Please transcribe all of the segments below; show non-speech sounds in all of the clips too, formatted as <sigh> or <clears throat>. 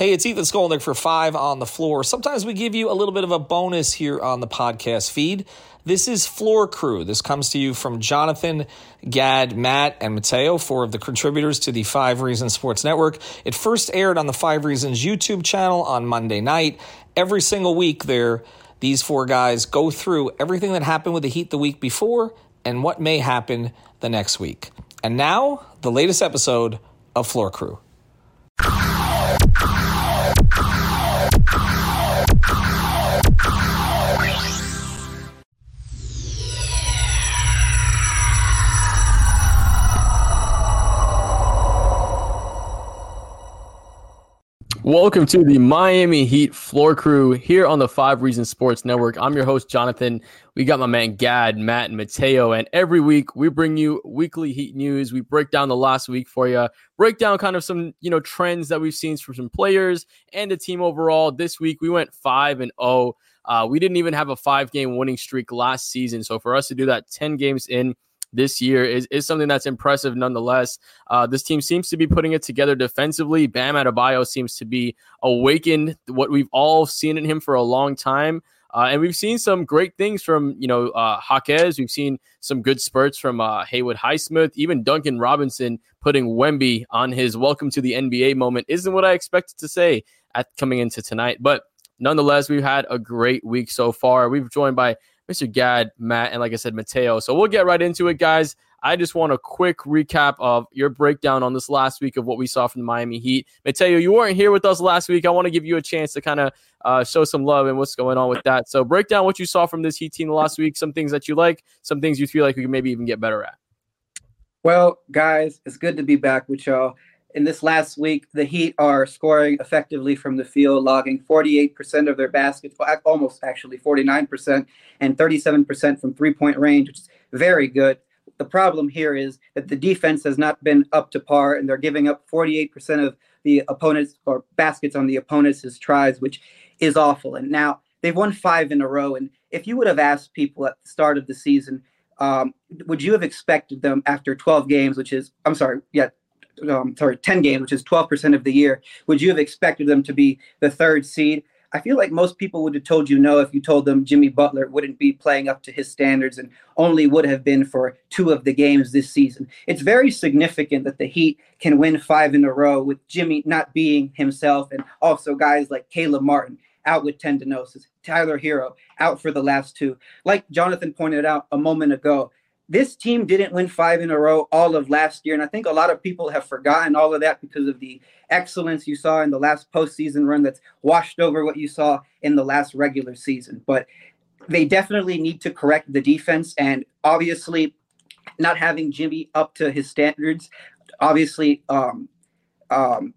Hey, it's Ethan Skolnick for Five on the Floor. Sometimes we give you a little bit of a bonus here on the podcast feed. This is Floor Crew. This comes to you from Jonathan, Gad, Matt, and Mateo, four of the contributors to the Five Reasons Sports Network. It first aired on the Five Reasons YouTube channel on Monday night. Every single week there, these four guys go through everything that happened with the Heat the week before and what may happen the next week. And now, the latest episode of Floor Crew. Welcome to the Miami Heat floor crew here on the Five Reasons Sports Network. I'm your host, Jonathan. We got my man Gad, Matt, and Mateo. And every week we bring you weekly Heat news. We break down the last week for you, break down kind of some, you know, trends that we've seen from some players and the team overall. This week we went 5 and 0. Uh, we didn't even have a five game winning streak last season. So for us to do that 10 games in, this year is, is something that's impressive nonetheless. Uh, this team seems to be putting it together defensively. Bam Adebayo seems to be awakened what we've all seen in him for a long time. Uh, and we've seen some great things from, you know, uh, Jaquez. We've seen some good spurts from uh, Haywood Highsmith. Even Duncan Robinson putting Wemby on his welcome to the NBA moment isn't what I expected to say at coming into tonight. But nonetheless, we've had a great week so far. We've joined by Mr. Gad, Matt, and like I said, Mateo. So we'll get right into it, guys. I just want a quick recap of your breakdown on this last week of what we saw from the Miami Heat. Mateo, you weren't here with us last week. I want to give you a chance to kind of uh, show some love and what's going on with that. So break down what you saw from this Heat team last week, some things that you like, some things you feel like we can maybe even get better at. Well, guys, it's good to be back with y'all in this last week, the Heat are scoring effectively from the field, logging 48% of their baskets, almost actually 49%, and 37% from three point range, which is very good. The problem here is that the defense has not been up to par, and they're giving up 48% of the opponents or baskets on the opponents' tries, which is awful. And now they've won five in a row. And if you would have asked people at the start of the season, um, would you have expected them after 12 games, which is, I'm sorry, yeah, um, sorry, 10 games, which is 12% of the year, would you have expected them to be the third seed? I feel like most people would have told you no if you told them Jimmy Butler wouldn't be playing up to his standards and only would have been for two of the games this season. It's very significant that the Heat can win five in a row with Jimmy not being himself and also guys like Caleb Martin out with tendinosis, Tyler Herro out for the last two. Like Jonathan pointed out a moment ago, this team didn't win five in a row all of last year. And I think a lot of people have forgotten all of that because of the excellence you saw in the last postseason run that's washed over what you saw in the last regular season. But they definitely need to correct the defense. And obviously, not having Jimmy up to his standards obviously um, um,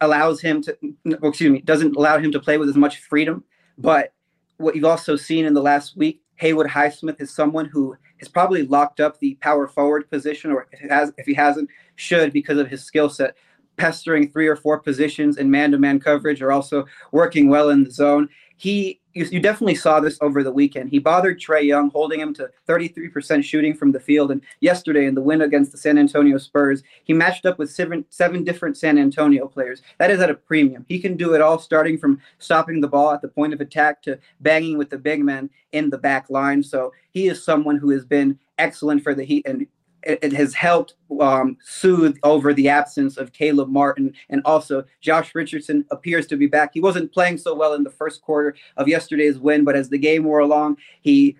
allows him to, excuse me, doesn't allow him to play with as much freedom. But what you've also seen in the last week, Haywood Highsmith is someone who has probably locked up the power forward position, or if, has, if he hasn't, should because of his skill set. Pestering three or four positions in man-to-man coverage, or also working well in the zone. He, you, you definitely saw this over the weekend. He bothered Trae Young, holding him to 33% shooting from the field. And yesterday, in the win against the San Antonio Spurs, he matched up with seven, seven different San Antonio players. That is at a premium. He can do it all, starting from stopping the ball at the point of attack to banging with the big men in the back line. So he is someone who has been excellent for the Heat. And it, it has helped um, soothe over the absence of Caleb Martin. And also, Josh Richardson appears to be back. He wasn't playing so well in the first quarter of yesterday's win, but as the game wore along, he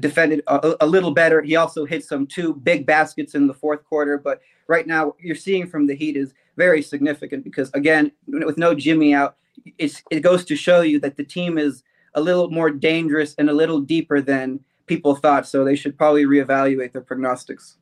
defended a, a, little better. He also hit some two big baskets in the fourth quarter. But right now, you're seeing from the Heat is very significant because, again, with no Jimmy out, it's, it goes to show you that the team is a little more dangerous and a little deeper than people thought. So they should probably reevaluate their prognostics.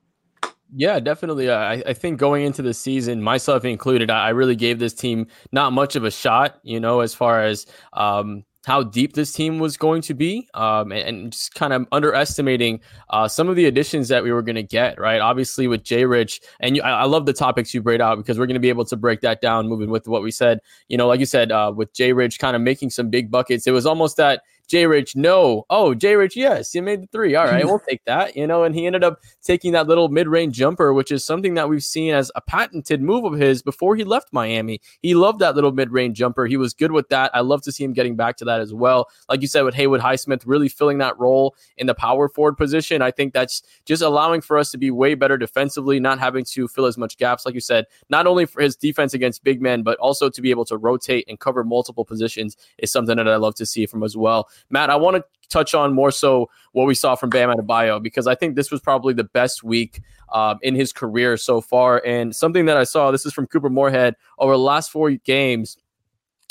Yeah, definitely. I, I think going into the season, myself included, I really gave this team not much of a shot, you know, as far as um, how deep this team was going to be um, and, and, just kind of underestimating uh, some of the additions that we were going to get, right? Obviously, with Jay Rich, and you, I, I, love the topics you brought out because we're going to be able to break that down moving with what we said. You know, like you said, uh, with Jay Rich kind of making some big buckets, it was almost that Jay Rich, no. Oh, Jay Rich, yes, you made the three. All right, <laughs> we'll take that. You know, and he ended up taking that little mid-range jumper, which is something that we've seen as a patented move of his before he left Miami. He loved that little mid-range jumper. He was good with that. I love to see him getting back to that as well. Like you said, with Haywood Highsmith really filling that role in the power forward position. I think that's just allowing for us to be way better defensively, not having to fill as much gaps. Like you said, not only for his defense against big men, but also to be able to rotate and cover multiple positions is something that I love to see from as well. Matt, I want to touch on more so what we saw from Bam Adebayo because I think this was probably the best week um, in his career so far. And something that I saw, this is from Couper Moorhead over the last four games,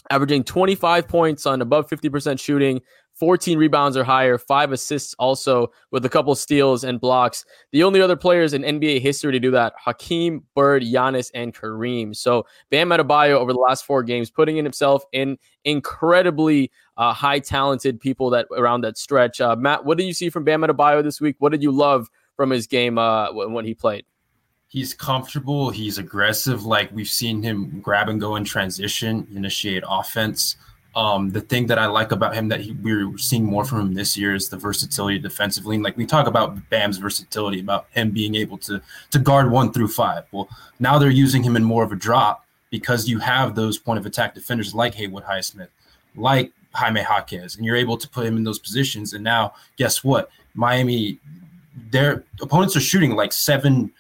averaging 25 points on above 50% shooting, 14 rebounds or higher, five assists also with a couple steals and blocks. The only other players in NBA history to do that, Hakeem, Bird, Giannis, and Kareem. So Bam Adebayo over the last four games, putting in himself in incredibly uh, high talented people that around that stretch. Uh, Matt, what did you see from Bam Adebayo this week? What did you love from his game uh, when he played? He's comfortable. He's aggressive. Like we've seen him grab and go in transition, initiate offense. Um, the thing that I like about him that he, we're seeing more from him this year is the versatility defensively. And like we talk about Bam's versatility, about him being able to to guard one through five. Well, now they're using him in more of a drop because you have those point of attack defenders like Haywood Highsmith, like Jaime Jaquez, and you're able to put him in those positions. And now, guess what? Miami, their opponents are shooting like seven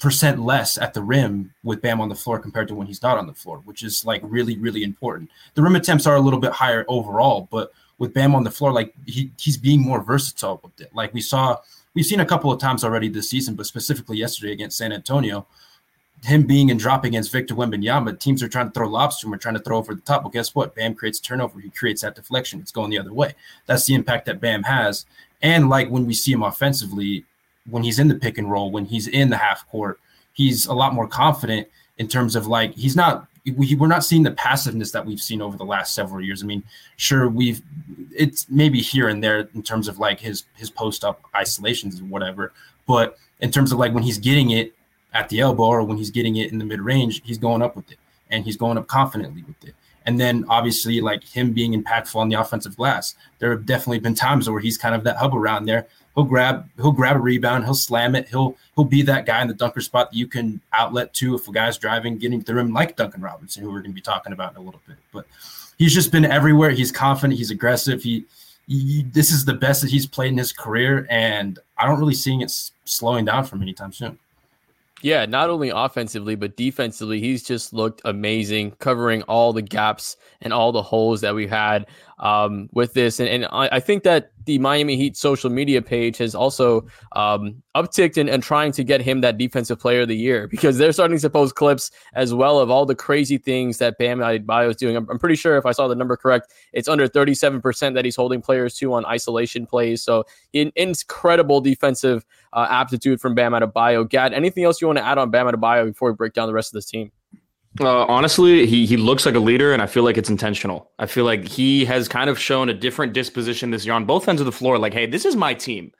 percent less at the rim with Bam on the floor compared to when he's not on the floor, which is like really, really important. The rim attempts are a little bit higher overall, but with Bam on the floor, like he, he's being more versatile with it. Like we saw, we've seen a couple of times already this season, but specifically yesterday against San Antonio, him being in drop against Victor Wembanyama, teams are trying to throw lobs to him or trying to throw over the top. Well, guess what? Bam creates turnover. He creates that deflection. It's going the other way. That's the impact that Bam has. And like when we see him offensively, when he's in the pick and roll, when he's in the half court, he's a lot more confident in terms of like he's not we, we're not seeing the passiveness that we've seen over the last several years. I mean, sure we've it's maybe here and there in terms of like his his post up isolations and whatever, but in terms of like when he's getting it at the elbow or when he's getting it in the mid range, he's going up with it and he's going up confidently with it. And then obviously like him being impactful on the offensive glass, there have definitely been times where he's kind of that hub around there he'll grab he'll grab a rebound, he'll slam it, he'll he'll be that guy in the dunker spot that you can outlet to if a guy's driving, getting through him like Duncan Robinson, who we're going to be talking about in a little bit. But he's just been everywhere. He's confident. He's aggressive. He, he this is the best that he's played in his career, and I don't really seeing it slowing down from anytime soon. Yeah, not only offensively, but defensively, he's just looked amazing, covering all the gaps and all the holes that we've had um, with this. And, and I, I, think that the Miami Heat social media page has also um, upticked in, and trying to get him that defensive player of the year because they're starting to post clips as well of all the crazy things that Bam Adebayo is doing. I'm, I'm pretty sure if I saw the number correct, it's under 37% that he's holding players to on isolation plays. So in, incredible defensive uh, aptitude from Bam Adebayo. Gad, anything else you want to add on Bam Adebayo before we break down the rest of this team? Uh, honestly, he he looks like a leader, and I feel like it's intentional. I feel like he has kind of shown a different disposition this year on both ends of the floor. Like, hey, this is my team.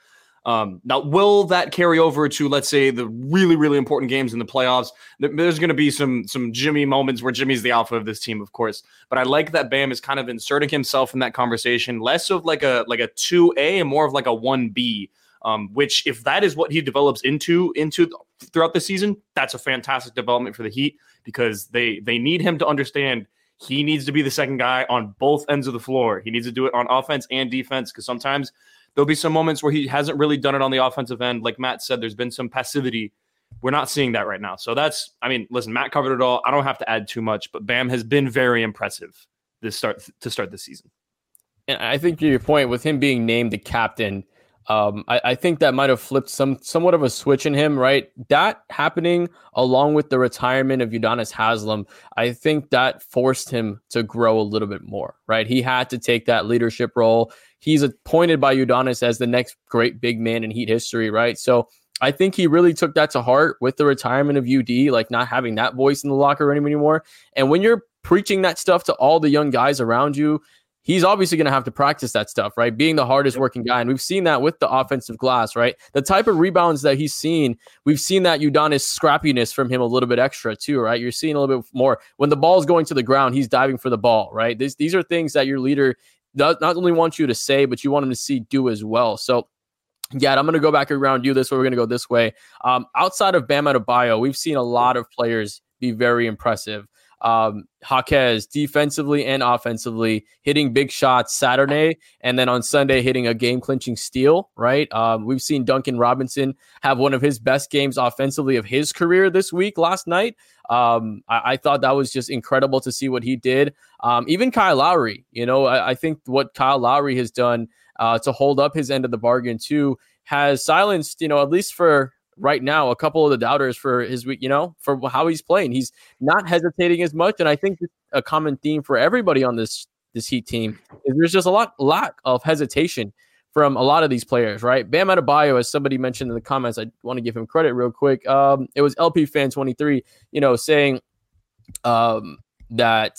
Um, now, will that carry over to let's say the really really important games in the playoffs? There's going to be some some Jimmy moments where Jimmy's the alpha of this team, of course. But I like that Bam is kind of inserting himself in that conversation, less of like a like a two A and more of like a one B. Um, which if that is what he develops into into throughout the season, that's a fantastic development for the Heat because they they need him to understand he needs to be the second guy on both ends of the floor. He needs to do it on offense and defense because sometimes there'll be some moments where he hasn't really done it on the offensive end. Like Matt said, there's been some passivity We're not seeing that right now. So that's, I mean, listen, Matt covered it all. I don't have to add too much, but Bam has been very impressive this start to start the season. And I think your point with him being named the captain, um, I, I, think that might have flipped some somewhat of a switch in him, right? That happening along with the retirement of Udonis Haslem, I think that forced him to grow a little bit more, right? He had to take that leadership role. He's appointed by Udonis as the next great big man in Heat history, right? So I think he really took that to heart with the retirement of UD, like not having that voice in the locker room anymore. And when you're preaching that stuff to all the young guys around you, he's obviously going to have to practice that stuff, right? Being the hardest working guy. And we've seen that with the offensive glass, right? The type of rebounds that he's seen, we've seen that Udonis scrappiness from him a little bit extra too, right? You're seeing a little bit more when the ball's going to the ground, he's diving for the ball, right? These, these are things that your leader does not only want you to say, but you want him to see do as well. So yeah, I'm going to go back around you this way. We're going to go this way. Um, outside of Bam Adebayo, we've seen a lot of players be very impressive um, Jaquez defensively and offensively hitting big shots Saturday, and then on Sunday hitting a game clinching steal. Right, um, we've seen Duncan Robinson have one of his best games offensively of his career this week last night. Um, I, I, thought that was just incredible to see what he did. Um, even Kyle Lowry, you know, I, I, think what Kyle Lowry has done uh, to hold up his end of the bargain too has silenced, you know, at least for right now a couple of the doubters for his week, you know, for how he's playing. He's not hesitating as much, and I think a common theme for everybody on this this Heat team is there's just a lot lack of hesitation from a lot of these players, right? Bam Adebayo, as somebody mentioned in the comments, I want to give him credit real quick. Um, it was LP fan 23, you know, saying um, that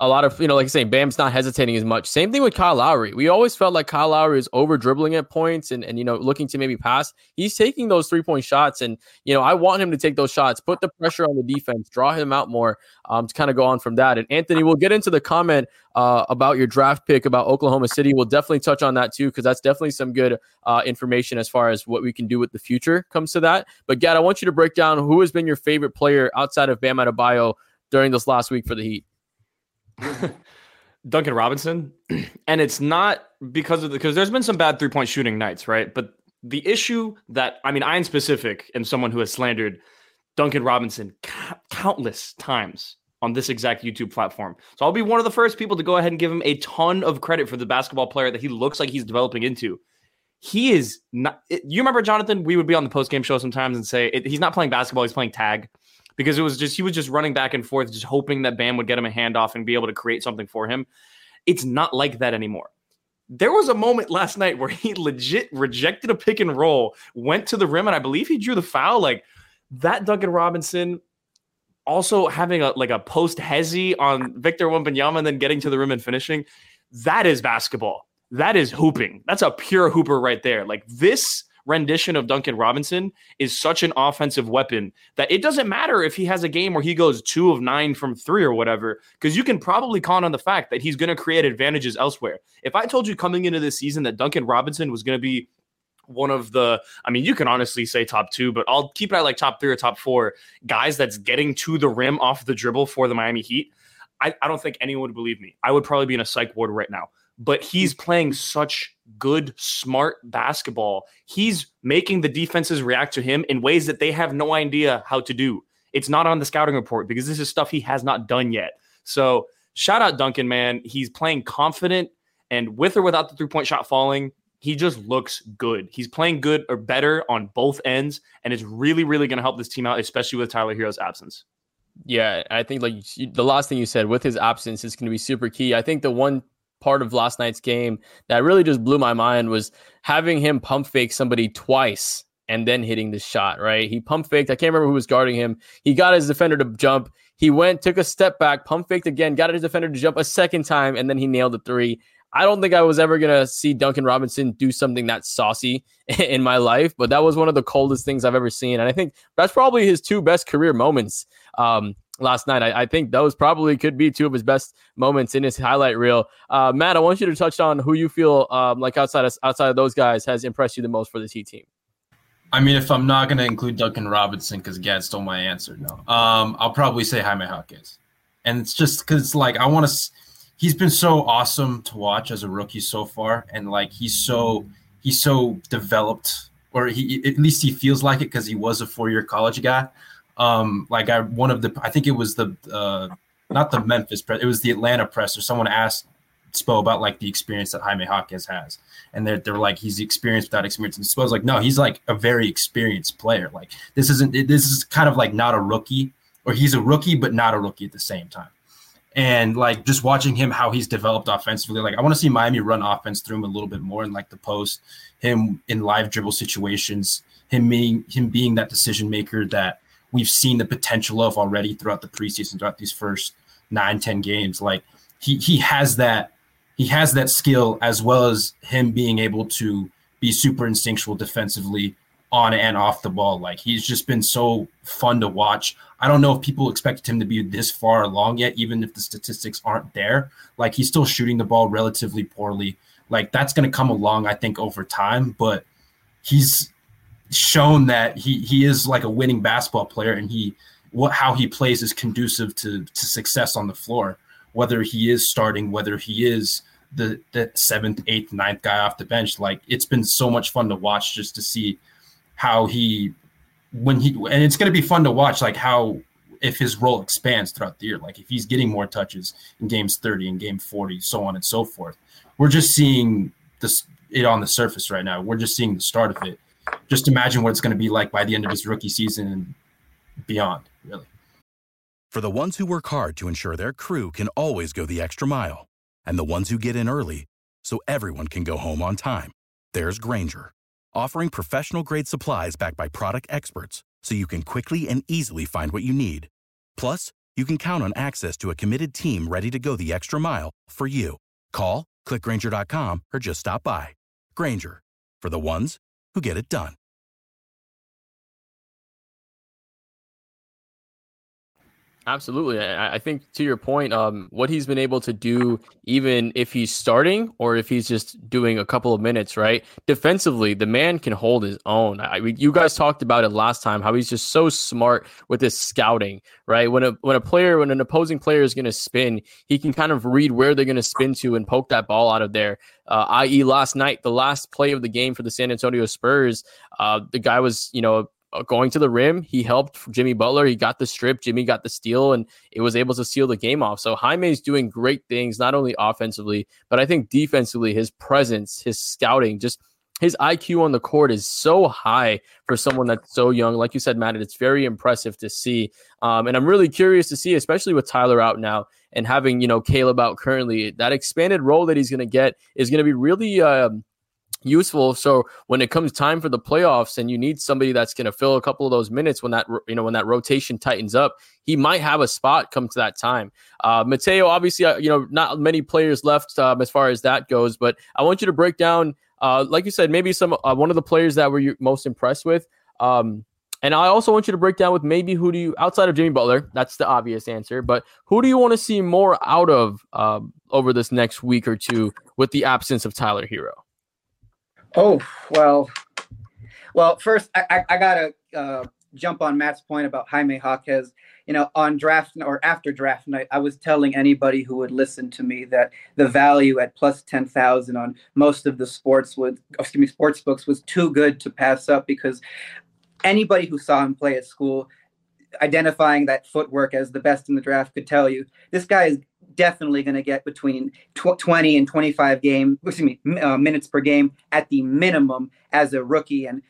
a lot of, you know, like I say, Bam's not hesitating as much. Same thing with Kyle Lowry. We always felt like Kyle Lowry is over dribbling at points and, and, you know, looking to maybe pass. He's taking those three point shots. And, you know, I want him to take those shots, put the pressure on the defense, draw him out more um, to kind of go on from that. And Anthony, we'll get into the comment uh, about your draft pick about Oklahoma City. We'll definitely touch on that too, because that's definitely some good uh, information as far as what we can do with the future comes to that. But, Gad, I want you to break down who has been your favorite player outside of Bam Adebayo during this last week for the Heat. <laughs> Duncan Robinson, <clears throat> and it's not because of the because there's been some bad three point shooting nights, right? But the issue that I mean, I in specific am someone who has slandered Duncan Robinson c- countless times on this exact YouTube platform. So I'll be one of the first people to go ahead and give him a ton of credit for the basketball player that he looks like he's developing into. He is not. You remember Jonathan? We would be on the post game show sometimes and say it, he's not playing basketball; he's playing tag because it was just he was just running back and forth, just hoping that Bam would get him a handoff and be able to create something for him. It's not like that anymore. There was a moment last night where <laughs> he legit rejected a pick and roll, went to the rim, and I believe he drew the foul. Like that, Duncan Robinson also having a like a post hezzy on Victor Wembanyama and then getting to the rim and finishing. That is basketball. That is hooping. That's a pure hooper right there. Like this rendition of Duncan Robinson is such an offensive weapon that it doesn't matter if he has a game where he goes two of nine from three or whatever, because you can probably count on the fact that he's going to create advantages elsewhere. If I told you coming into this season that Duncan Robinson was going to be one of the I mean you can honestly say top 2 but I'll keep it at like top 3 or top 4 guys that's getting to the rim off the dribble for the Miami Heat I, I don't think anyone would believe me I would probably be in a psych ward right now but he's playing such good, smart basketball. He's making the defenses react to him in ways that they have no idea how to do. It's not on the scouting report because this is stuff he has not done yet. So, shout out Duncan, man. He's playing confident, and with or without the three point shot falling, he just looks good. He's playing good or better on both ends, and it's really, really going to help this team out, especially with Tyler Herro's absence. Yeah, I think like the last thing you said with his absence is going to be super key. I think the one part of last night's game that really just blew my mind was having him pump fake somebody twice and then hitting the shot, right? He pump faked. I can't remember who was guarding him. He got his defender to jump. He went, took a step back, pump faked again, got his defender to jump a second time, and then he nailed the three. I don't think I was ever going to see Duncan Robinson do something that saucy <laughs> in my life, but that was one of the coldest things I've ever seen. And I think that's probably his two best career moments. Um, last night. I, I, think those probably could be two of his best moments in his highlight reel. Uh, Matt, I want you to touch on who you feel um, like outside of, outside of those guys has impressed you the most for this Heat team. I mean, if I'm not going to include Duncan Robinson because Gad stole my answer, no, um, I'll probably say Jaime Jaquez, and it's just because like I want to. He's been so awesome to watch as a rookie so far, and like he's so he's so developed or he at least he feels like it because he was a four year college guy. Um, like I one of the I think it was the uh, not the Memphis press, it was the Atlanta press or someone asked Spo about like the experience that Jaime Hawkins has, and they're they're like he's experienced without experience, and Spo's like no, he's like a very experienced player. Like this isn't this is kind of like not a rookie, or he's a rookie but not a rookie at the same time. And like just watching him how he's developed offensively, like I want to see Miami run offense through him a little bit more in like the post, him in live dribble situations, him being him being that decision maker that we've seen the potential of already throughout the preseason, throughout these first nine, 10 games. Like he he has that he has that skill as well as him being able to be super instinctual defensively on and off the ball. Like he's just been so fun to watch. I don't know if people expected him to be this far along yet, even if the statistics aren't there. Like he's still shooting the ball relatively poorly. Like that's going to come along, I think, over time. But he's shown that he he is like a winning basketball player, and he what how he plays is conducive to to success on the floor. Whether he is starting, whether he is the the seventh, eighth, ninth guy off the bench, like it's been so much fun to watch just to see how he when he and it's going to be fun to watch like how if his role expands throughout the year. Like if he's getting more touches in games 30 and game 40 so on and so forth. We're just seeing this it on the surface right now. We're just seeing the start of it just imagine what it's going to be like by the end of his rookie season and beyond really for the ones who work hard to ensure their crew can always go the extra mile and the ones who get in early so everyone can go home on time there's Grainger offering professional grade supplies backed by product experts so you can quickly and easily find what you need. Plus, you can count on access to a committed team ready to go the extra mile for you. Call, clickgrainger.com, or just stop by. Grainger, for the ones who get it done. Absolutely. I, I think to your point, um, what he's been able to do, even if he's starting or if he's just doing a couple of minutes, right? Defensively, the man can hold his own. I you guys talked about it last time, how he's just so smart with his scouting, right? When a when a player, when an opposing player is going to spin, he can kind of read where they're going to spin to and poke that ball out of there. Uh, i.e., last night, the last play of the game for the San Antonio Spurs, uh, the guy was, you know, going to the rim. He helped Jimmy Butler. He got the strip. Jimmy got the steal, and it was able to seal the game off. So Jaime's doing great things, not only offensively, but I think defensively, his presence, his scouting, just his IQ on the court is so high for someone that's so young. Like you said, Matt, it's very impressive to see. Um, and I'm really curious to see, especially with Tyler out now and having, you know, Caleb out currently, that expanded role that he's going to get is going to be really um, useful. So when it comes time for the playoffs and you need somebody that's going to fill a couple of those minutes when that you know when that rotation tightens up, he might have a spot come to that time. Uh, Mateo, obviously, uh, you know not many players left um, as far as that goes, but I want you to break down, uh, like you said, maybe some uh, one of the players that were you most impressed with. Um, and I also want you to break down with maybe who do you outside of Jimmy Butler, that's the obvious answer, but who do you want to see more out of um, over this next week or two with the absence of Tyler Herro? Oh well, well. First, I I, I gotta uh, jump on Matt's point about Jaime Jaquez. You know, on draft or after draft night, I was telling anybody who would listen to me that the value at plus ten thousand on most of the sports would excuse me sports books was too good to pass up because anybody who saw him play at school identifying that footwork as the best in the draft could tell you this guy is definitely going to get between tw- 20 and 25 game excuse me uh, minutes per game at the minimum as a rookie and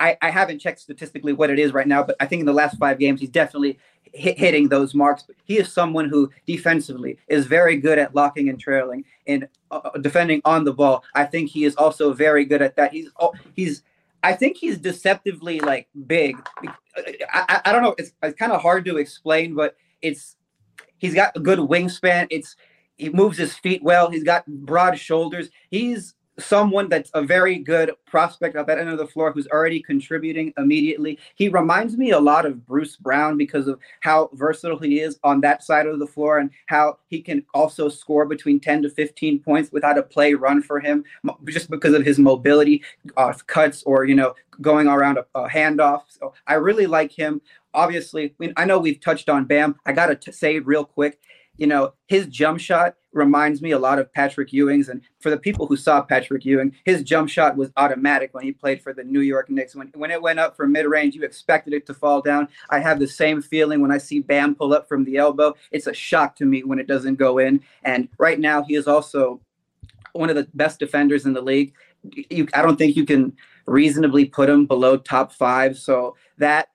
I, I, haven't checked statistically what it is right now but i think in the last five games he's definitely hit, hitting those marks but he is someone who defensively is very good at locking and trailing and uh, uh defending on the ball i think he is also very good at that he's oh, he's I think he's deceptively like big. I, I, I don't know. It's, it's kind of hard to explain, but it's He's got a good wingspan. It's he moves his feet well. He's got broad shoulders. He's someone that's a very good prospect at that end of the floor who's already contributing immediately. He reminds me a lot of Bruce Brown because of how versatile he is on that side of the floor and how he can also score between 10 to 15 points without a play run for him just because of his mobility off cuts or, you know, going around a, a handoff. So I really like him. Obviously, I, know we've touched on Bam. I got to say real quick you know, his jump shot reminds me a lot of Patrick Ewing's. And for the people who saw Patrick Ewing, his jump shot was automatic when he played for the New York Knicks. When, when it went up from mid range, you expected it to fall down. I have the same feeling when I see Bam pull up from the elbow. It's a shock to me when it doesn't go in. And right now, he is also one of the best defenders in the league. You, I don't think you can reasonably put him below top five. So that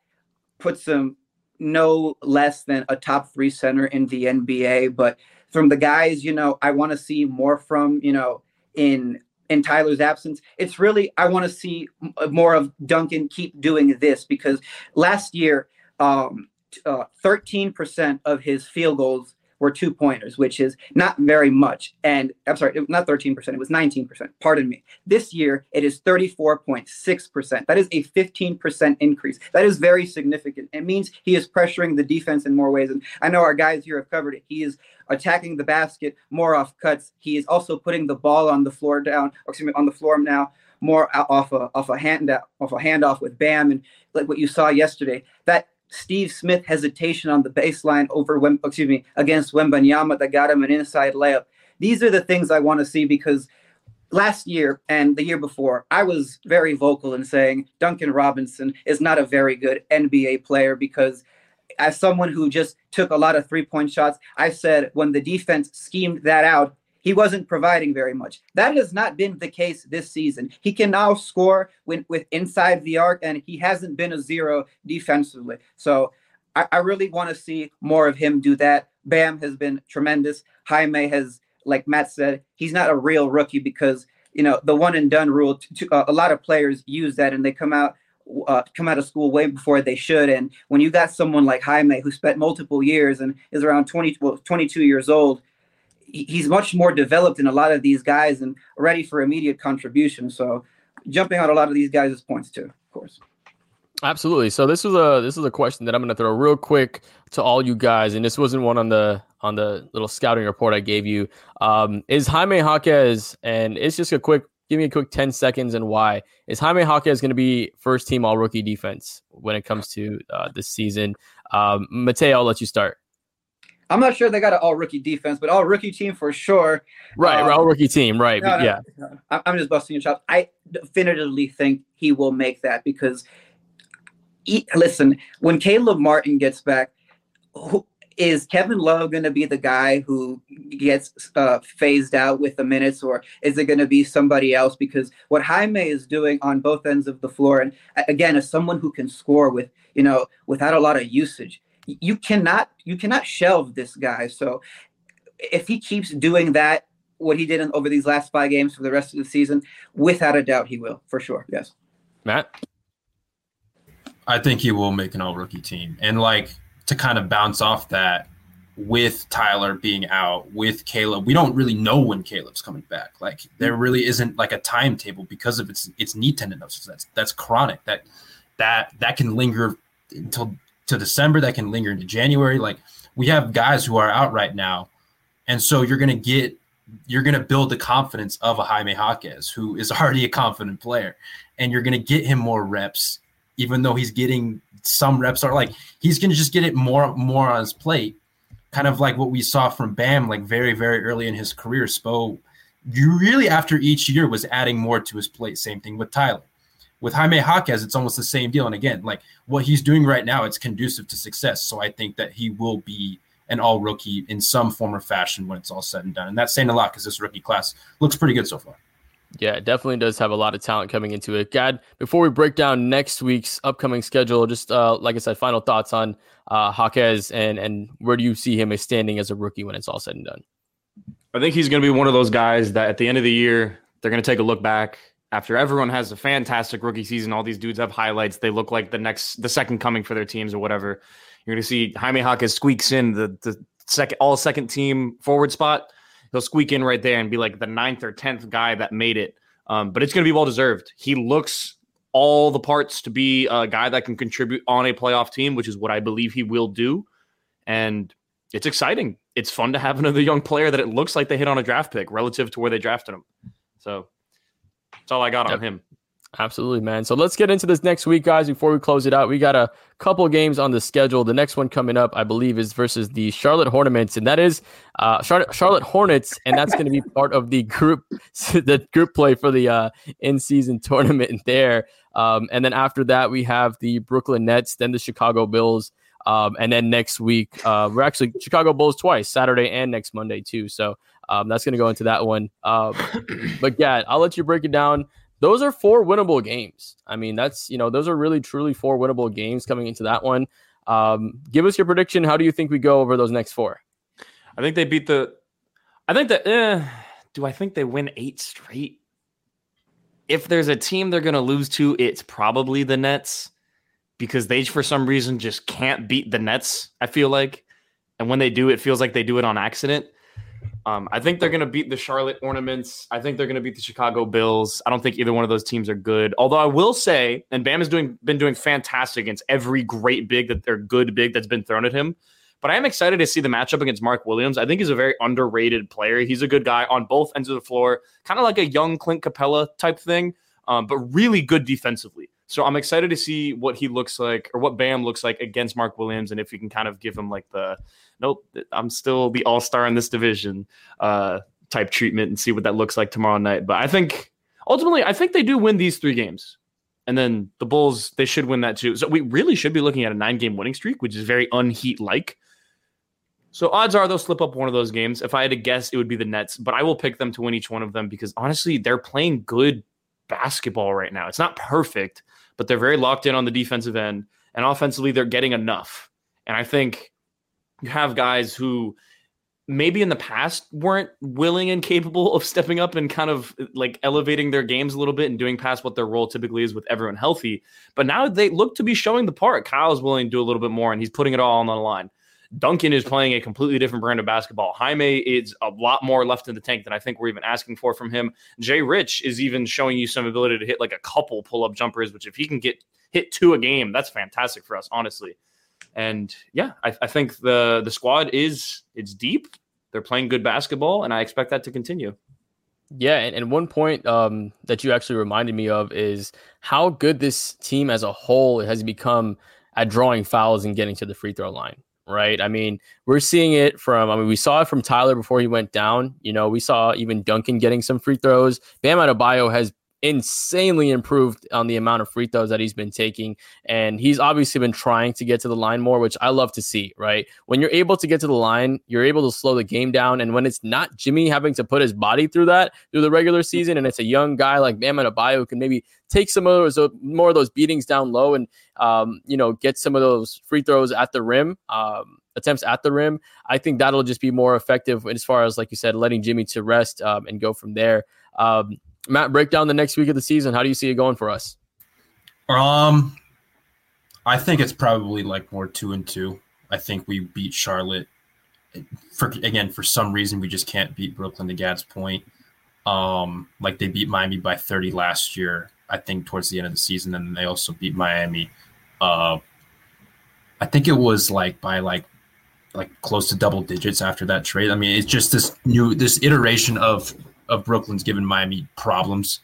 puts him no less than a top three center in the NBA. But from the guys, you know, I want to see more from, you know, in in Tyler's absence. It's really I want to see more of Duncan keep doing this because last year, um, uh, 13% of his field goals were two pointers, which is not very much. And I'm sorry, not 13%, it was 19%. Pardon me. This year, it is 34.6%. That is a 15% increase. That is very significant. It means he is pressuring the defense in more ways. And I know our guys here have covered it. He is attacking the basket more off cuts. He is also putting the ball on the floor down, excuse me, on the floor now more off a off a hand off a handoff with Bam and like what you saw yesterday. That Steve Smith hesitation on the baseline over excuse me against Wembanyama that got him an inside layup. These are the things I want to see because last year and the year before, I was very vocal in saying Duncan Robinson is not a very good NBA player because as someone who just took a lot of three point shots, I said when the defense schemed that out, he wasn't providing very much. That has not been the case this season. He can now score with, with inside the arc, and he hasn't been a zero defensively. So I, I really want to see more of him do that. Bam has been tremendous. Jaime has, like Matt said, he's not a real rookie because you know the one and done rule. Uh, a lot of players use that, and they come out uh, come out of school way before they should. And when you got someone like Jaime who spent multiple years and is around 20, well, 22 years old, he's much more developed than a lot of these guys and ready for immediate contribution. So jumping on a lot of these guys' points too, of course. Absolutely. So this was a this is a question that I'm going to throw real quick to all you guys, and this wasn't one on the on the little scouting report I gave you. Um, is Jaime Jaquez, and it's just a quick. Give me a quick 10 seconds and why. Is Jaime Jaquez going to be first team all rookie defense when it comes to uh, this season? Um, Mateo, I'll let you start. I'm not sure they got an all rookie defense, but all rookie team for sure. Right, um, all rookie team, right? No, no, yeah, no, I'm just busting your chops. I definitively think he will make that because, he, listen, when Caleb Martin gets back, who, is Kevin Love going to be the guy who gets uh, phased out with the minutes, or is it going to be somebody else? Because what Jaime is doing on both ends of the floor, and again, as someone who can score with you know without a lot of usage, you cannot you cannot shelve this guy. So if he keeps doing that, what he did in, over these last five games for the rest of the season, without a doubt, he will for sure. Yes, Matt. I think he will make an all rookie team, and like to kind of bounce off that with Tyler being out, with Caleb, we don't really know when Caleb's coming back. Like there really isn't like a timetable because of its its knee tendinosis. That's that's chronic. That that that can linger until to December, that can linger into January. Like we have guys who are out right now. And so you're going to get, you're going to build the confidence of a Jaime Jaquez, who is <laughs> already a confident player. And you're going to get him more reps, even though he's getting some reps are like, he's going to just get it more, more on his plate. Kind of like what we saw from Bam, like very, very early in his career. Spo, you really, after each year, was adding more to his plate. Same thing with Tyler with Jaime Jaquez, it's almost the same deal. And again, like what he's doing right now, it's conducive to success. So I think that he will be an all rookie in some form or fashion when it's all said and done. And that's saying a lot because this rookie class looks pretty good so far. Yeah, it definitely does have a lot of talent coming into it. Gad, before we break down next week's upcoming schedule, just uh, like I said, final thoughts on uh, Jaquez and and where do you see him as standing as a rookie when it's all said and done? I think he's going to be one of those guys that at the end of the year they're going to take a look back after everyone has a fantastic rookie season, all these dudes have highlights. They look like the next, the second coming for their teams or whatever. You're going to see Jaime Jaquez squeaks in the the second all second team forward spot. He'll squeak in right there and be like the ninth or tenth guy that made it. Um, but it's going to be well deserved. He looks all the parts to be a guy that can contribute on a playoff team, which is what I believe he will do. And it's exciting. It's fun to have another young player that it looks like they hit on a draft pick relative to where they drafted him. So that's all I got yep. on him. Absolutely, man. So let's get into this next week, guys. Before we close it out, we got a couple games on the schedule. The next one coming up, I believe, is versus the Charlotte Hornets, and that is uh, Charlotte, Charlotte Hornets, and that's going to be <laughs> part of the group <laughs> the group play for the uh, in season tournament there. Um, and then after that, we have the Brooklyn Nets, then the Chicago Bulls, um, and then next week uh, we're actually Chicago Bulls twice, Saturday and next Monday too. So um, that's going to go into that one. Um, <clears throat> but yeah, I'll let you break it down those are four winnable games. I mean, that's you know, those are really truly four winnable games coming into that one. Um, give us your prediction. How do you think we go over those next four? I think they beat the. I think that. Eh, do I think they win eight straight? If there's a team they're going to lose to, it's probably the Nets because they, for some reason, just can't beat the Nets. I feel like, and when they do, it feels like they do it on accident. Um, I think they're going to beat the Charlotte Ornaments. I think they're going to beat the Chicago Bills. I don't think either one of those teams are good. Although I will say, and Bam has doing been doing fantastic against every great big that they're good big that's been thrown at him. But I am excited to see the matchup against Mark Williams. I think he's a very underrated player. He's a good guy on both ends of the floor, kind of like a young Clint Capela type thing, um, but really good defensively. So I'm excited to see what he looks like or what Bam looks like against Mark Williams, and if you can kind of give him like the nope, I'm still the all star in this division uh, type treatment and see what that looks like tomorrow night. But I think ultimately, I think they do win these three games. And then the Bulls, they should win that too. So we really should be looking at a nine game winning streak, which is very unheat like. So odds are they'll slip up one of those games. If I had to guess, it would be the Nets, but I will pick them to win each one of them because honestly, they're playing good basketball right now. It's not perfect, but they're very locked in on the defensive end. And offensively, they're getting enough. And I think you have guys who maybe in the past weren't willing and capable of stepping up and kind of like elevating their games a little bit and doing past what their role typically is with everyone healthy. But now they look to be showing the part. Kyle's willing to do a little bit more and he's putting it all on the line. Duncan is playing a completely different brand of basketball. Jaime is a lot more left in the tank than I think we're even asking for from him. Jay Rich is even showing you some ability to hit like a couple pull up jumpers, which if he can get hit two a game, that's fantastic for us, honestly. And yeah, I, I think the the squad is it's deep. They're playing good basketball, and I expect that to continue. Yeah, and, and one point um, that you actually reminded me of is how good this team as a whole has become at drawing fouls and getting to the free throw line. Right. I mean, we're seeing it from, I mean, we saw it from Tyler before he went down. You know, we saw even Duncan getting some free throws. Bam Adebayo has insanely improved on the amount of free throws that he's been taking. And he's obviously been trying to get to the line more, which I love to see, right? When you're able to get to the line, you're able to slow the game down. And when it's not Jimmy having to put his body through that through the regular season, and it's a young guy like Bam Adebayo who can maybe take some of those more of those beatings down low and um, you know get some of those free throws at the rim. Um, attempts at the rim, I think that'll just be more effective as far as, like you said, letting Jimmy to rest um, and go from there. Um, Matt, break down the next week of the season. How do you see it going for us? Um, I think it's probably like more two and two. I think we beat Charlotte. For again, for some reason, we just can't beat Brooklyn to Gad's point. Um, like they beat Miami by 30 last year. I think towards the end of the season, and they also beat Miami. Uh, I think it was like by like like close to double digits after that trade. I mean, it's just this new this iteration of of Brooklyn's given Miami problems,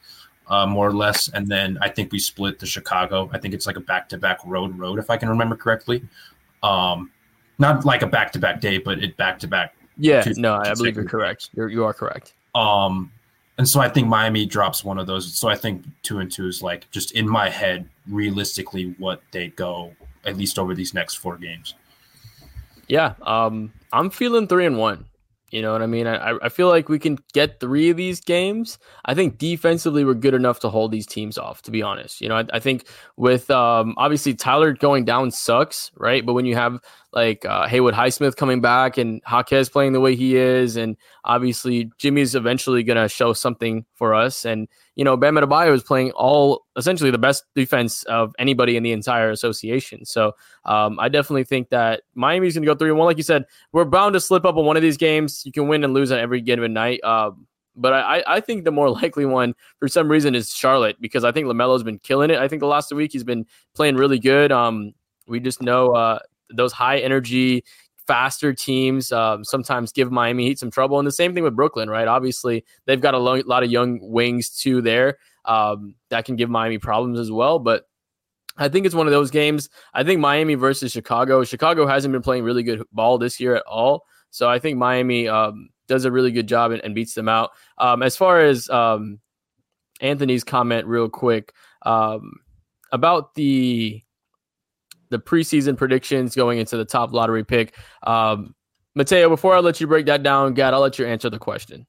uh, more or less. And then I think we split the Chicago. I think it's like a back to back road road, if I can remember correctly. Um, not like a back to back day, but it back to back. Yeah, no, I believe you're correct. You're you are correct. Um, and so I think Miami drops one of those. So I think two and two is like just in my head, realistically, what they go at least over these next four games. Yeah, um, I'm feeling three and one. You know what I mean? I, I feel like we can get three of these games. I think defensively we're good enough to hold these teams off. To be honest, you know, I, I think with um, obviously Tyler going down sucks, right? But when you have like uh, Haywood Highsmith coming back and Jaquez playing the way he is, and obviously Jimmy's eventually going to show something for us. And you know, Bam Adebayo is playing all essentially the best defense of anybody in the entire association. So um, I definitely think that Miami's going to go three and one. Like you said, we're bound to slip up on one of these games. You can win and lose on every game given night. Um, but I, I think the more <laughs> likely one for some reason is Charlotte because I think LaMelo's been killing it. I think the last week he's been playing really good. Um, we just know uh, those high energy, faster teams um, sometimes give Miami Heat some trouble. And the same thing with Brooklyn, right? Obviously, they've got a lo- lot of young wings too there. um, that can give Miami problems as well. But I think it's one of those games. I think Miami versus Chicago. Chicago hasn't been playing really good ball this year at all. So I think Miami um, does a really good job and, and beats them out. Um, as far as um, Anthony's comment, real quick um, about the the preseason predictions going into the top lottery pick. Um, Mateo, before I let you break that down, Gad, I'll let you answer the question.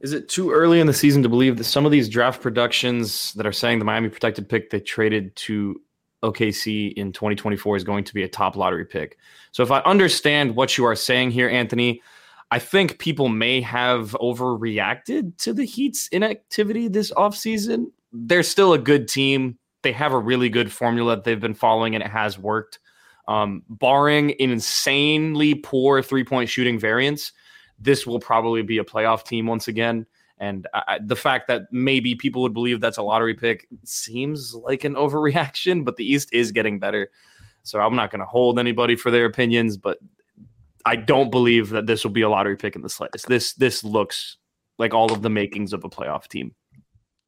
Is it too early in the season to believe that some of these draft productions that are saying the Miami protected pick they traded to OKC in 2024 is going to be a top lottery pick? So if I understand what you are saying here, Anthony, I think people may have overreacted to the Heat's inactivity this offseason. They're still a good team. They have a really good formula that they've been following, and it has worked. Um, barring insanely poor three point shooting variance, this will probably be a playoff team once again. And I, the fact that maybe people would believe that's a lottery pick seems like an <laughs> overreaction, but the East is getting better. So I'm not going to hold anybody for their opinions, but I don't believe that this will be a lottery pick in the slightest. This this looks like all of the makings of a playoff team.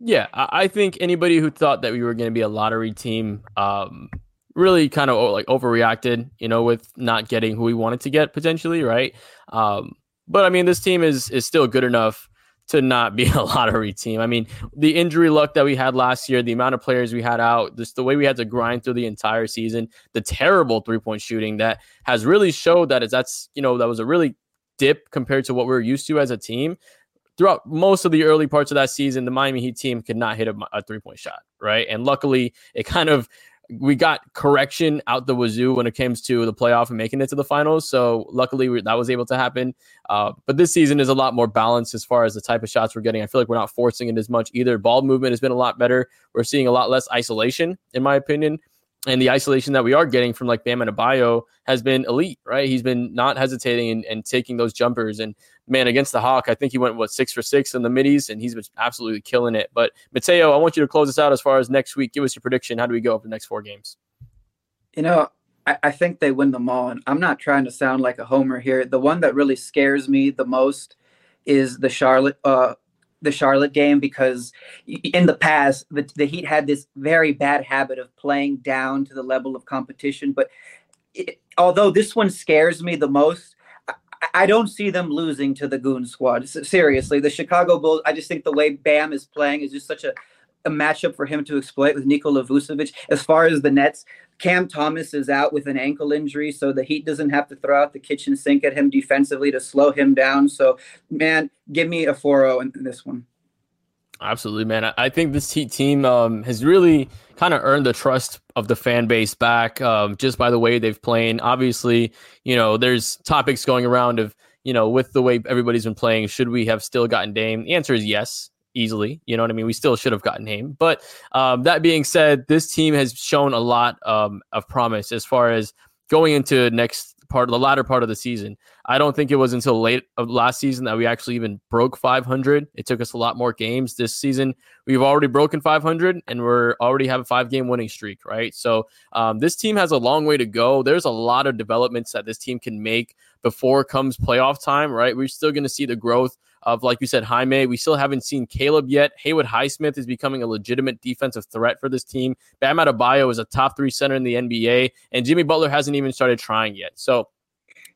Yeah, I think anybody who thought that we were going to be a lottery team um, really kind of like overreacted, you know, with not getting who we wanted to get potentially, right? Um, but I mean, this team is is still good enough to not be <laughs> a lottery team. I mean, the injury luck that we had last year, the amount of players we had out, just the way we had to grind through the entire season, the terrible three point shooting that has really showed that is that's you know that was a really dip compared to what we are used to as a team. Throughout most of the early parts of that season, the Miami Heat team could not hit a, a three point shot, right? And luckily, it kind of we got correction out the wazoo when it comes to the playoff and making it to the finals. So luckily we, that was able to happen. Uh, but this season is a lot more balanced as far as the type of shots we're getting. I feel like we're not forcing it as much either. Ball movement has been a lot better. We're seeing a lot less isolation, in my opinion and the isolation that we are getting from like Bam and Adebayo has been elite, right? He's been not hesitating and, and, taking those jumpers. And man, against the Hawk, I think he went what six for six in the middies, and he's been absolutely killing it. But Mateo, I want you to close us out as far as next week. Give us your prediction. How do we go for the next four games? You know, I, I think they win them all, and I'm not trying to sound like a homer here. The one that really scares me the most is the Charlotte uh, the Charlotte game because in the past the, the Heat had this very bad habit of playing down to the level of competition. But it, although this one scares me the most, I, I, don't see them losing to the Goon Squad. Seriously, the Chicago Bulls. I just think the way Bam is playing is just such a a matchup for him to exploit with Nikola Vucevic. As far as the Nets, Cam Thomas is out with an ankle injury, so the Heat doesn't have to throw out the kitchen sink at him defensively to slow him down. So, man, give me a 4 0 in this one. Absolutely, man. I think this Heat team um, has really kind of earned the trust of the fan base back um, just by the way they've played. Obviously, you know, there's topics going around of, you know, with the way everybody's been playing, should we have still gotten Dame? The answer is yes easily. You know what I mean? We still should have gotten him. But um, that being said, this team has shown a lot um, of promise as far as going into next part of the latter part of the season. I don't think it was until late of last season that we actually even broke 500. It took us a lot more games this season. We've already broken 500 and we're already have a five game winning streak, right? So um, this team has a long way to go. There's a lot of developments that this team can make before comes playoff time, right? We're still going to see the growth of, like you said, Jaime. We still haven't seen Caleb yet. Haywood Highsmith is becoming a legitimate defensive threat for this team. Bam Adebayo is a top three center in the NBA, and Jimmy Butler hasn't even started trying yet. So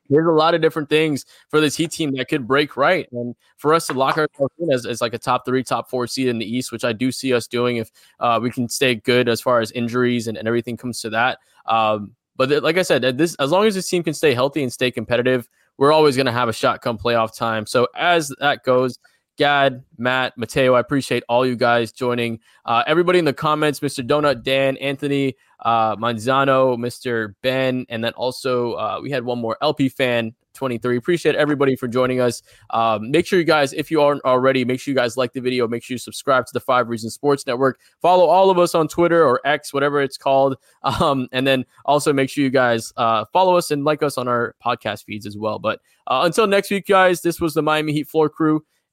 there's a lot of different things for this Heat team that could break right. And for us to lock ourselves in as, as like a top three, top four seed in the East, which I do see us doing if uh, we can stay good as far as injuries and, and everything comes to that. Um, but th- like I said, this as long as this team can stay healthy and stay competitive, we're always going to have a shot come playoff time. So as that goes, Gad, Matt, Mateo, I appreciate all you guys joining. Uh, everybody in the comments, Mr. Donut, Dan, Anthony, uh, Manzano, Mr. Ben, and then also uh, we had one more LP fan 23. Appreciate everybody for joining us. Um, make sure you guys, if you aren't already, make sure you guys like the video. Make sure you subscribe to the Five Reasons Sports Network. Follow all of us on Twitter or X, whatever it's called. <laughs> Um, and then also make sure you guys uh, follow us and like us on our podcast feeds as well. But uh, until next week, guys, this was the Miami Heat Floor Crew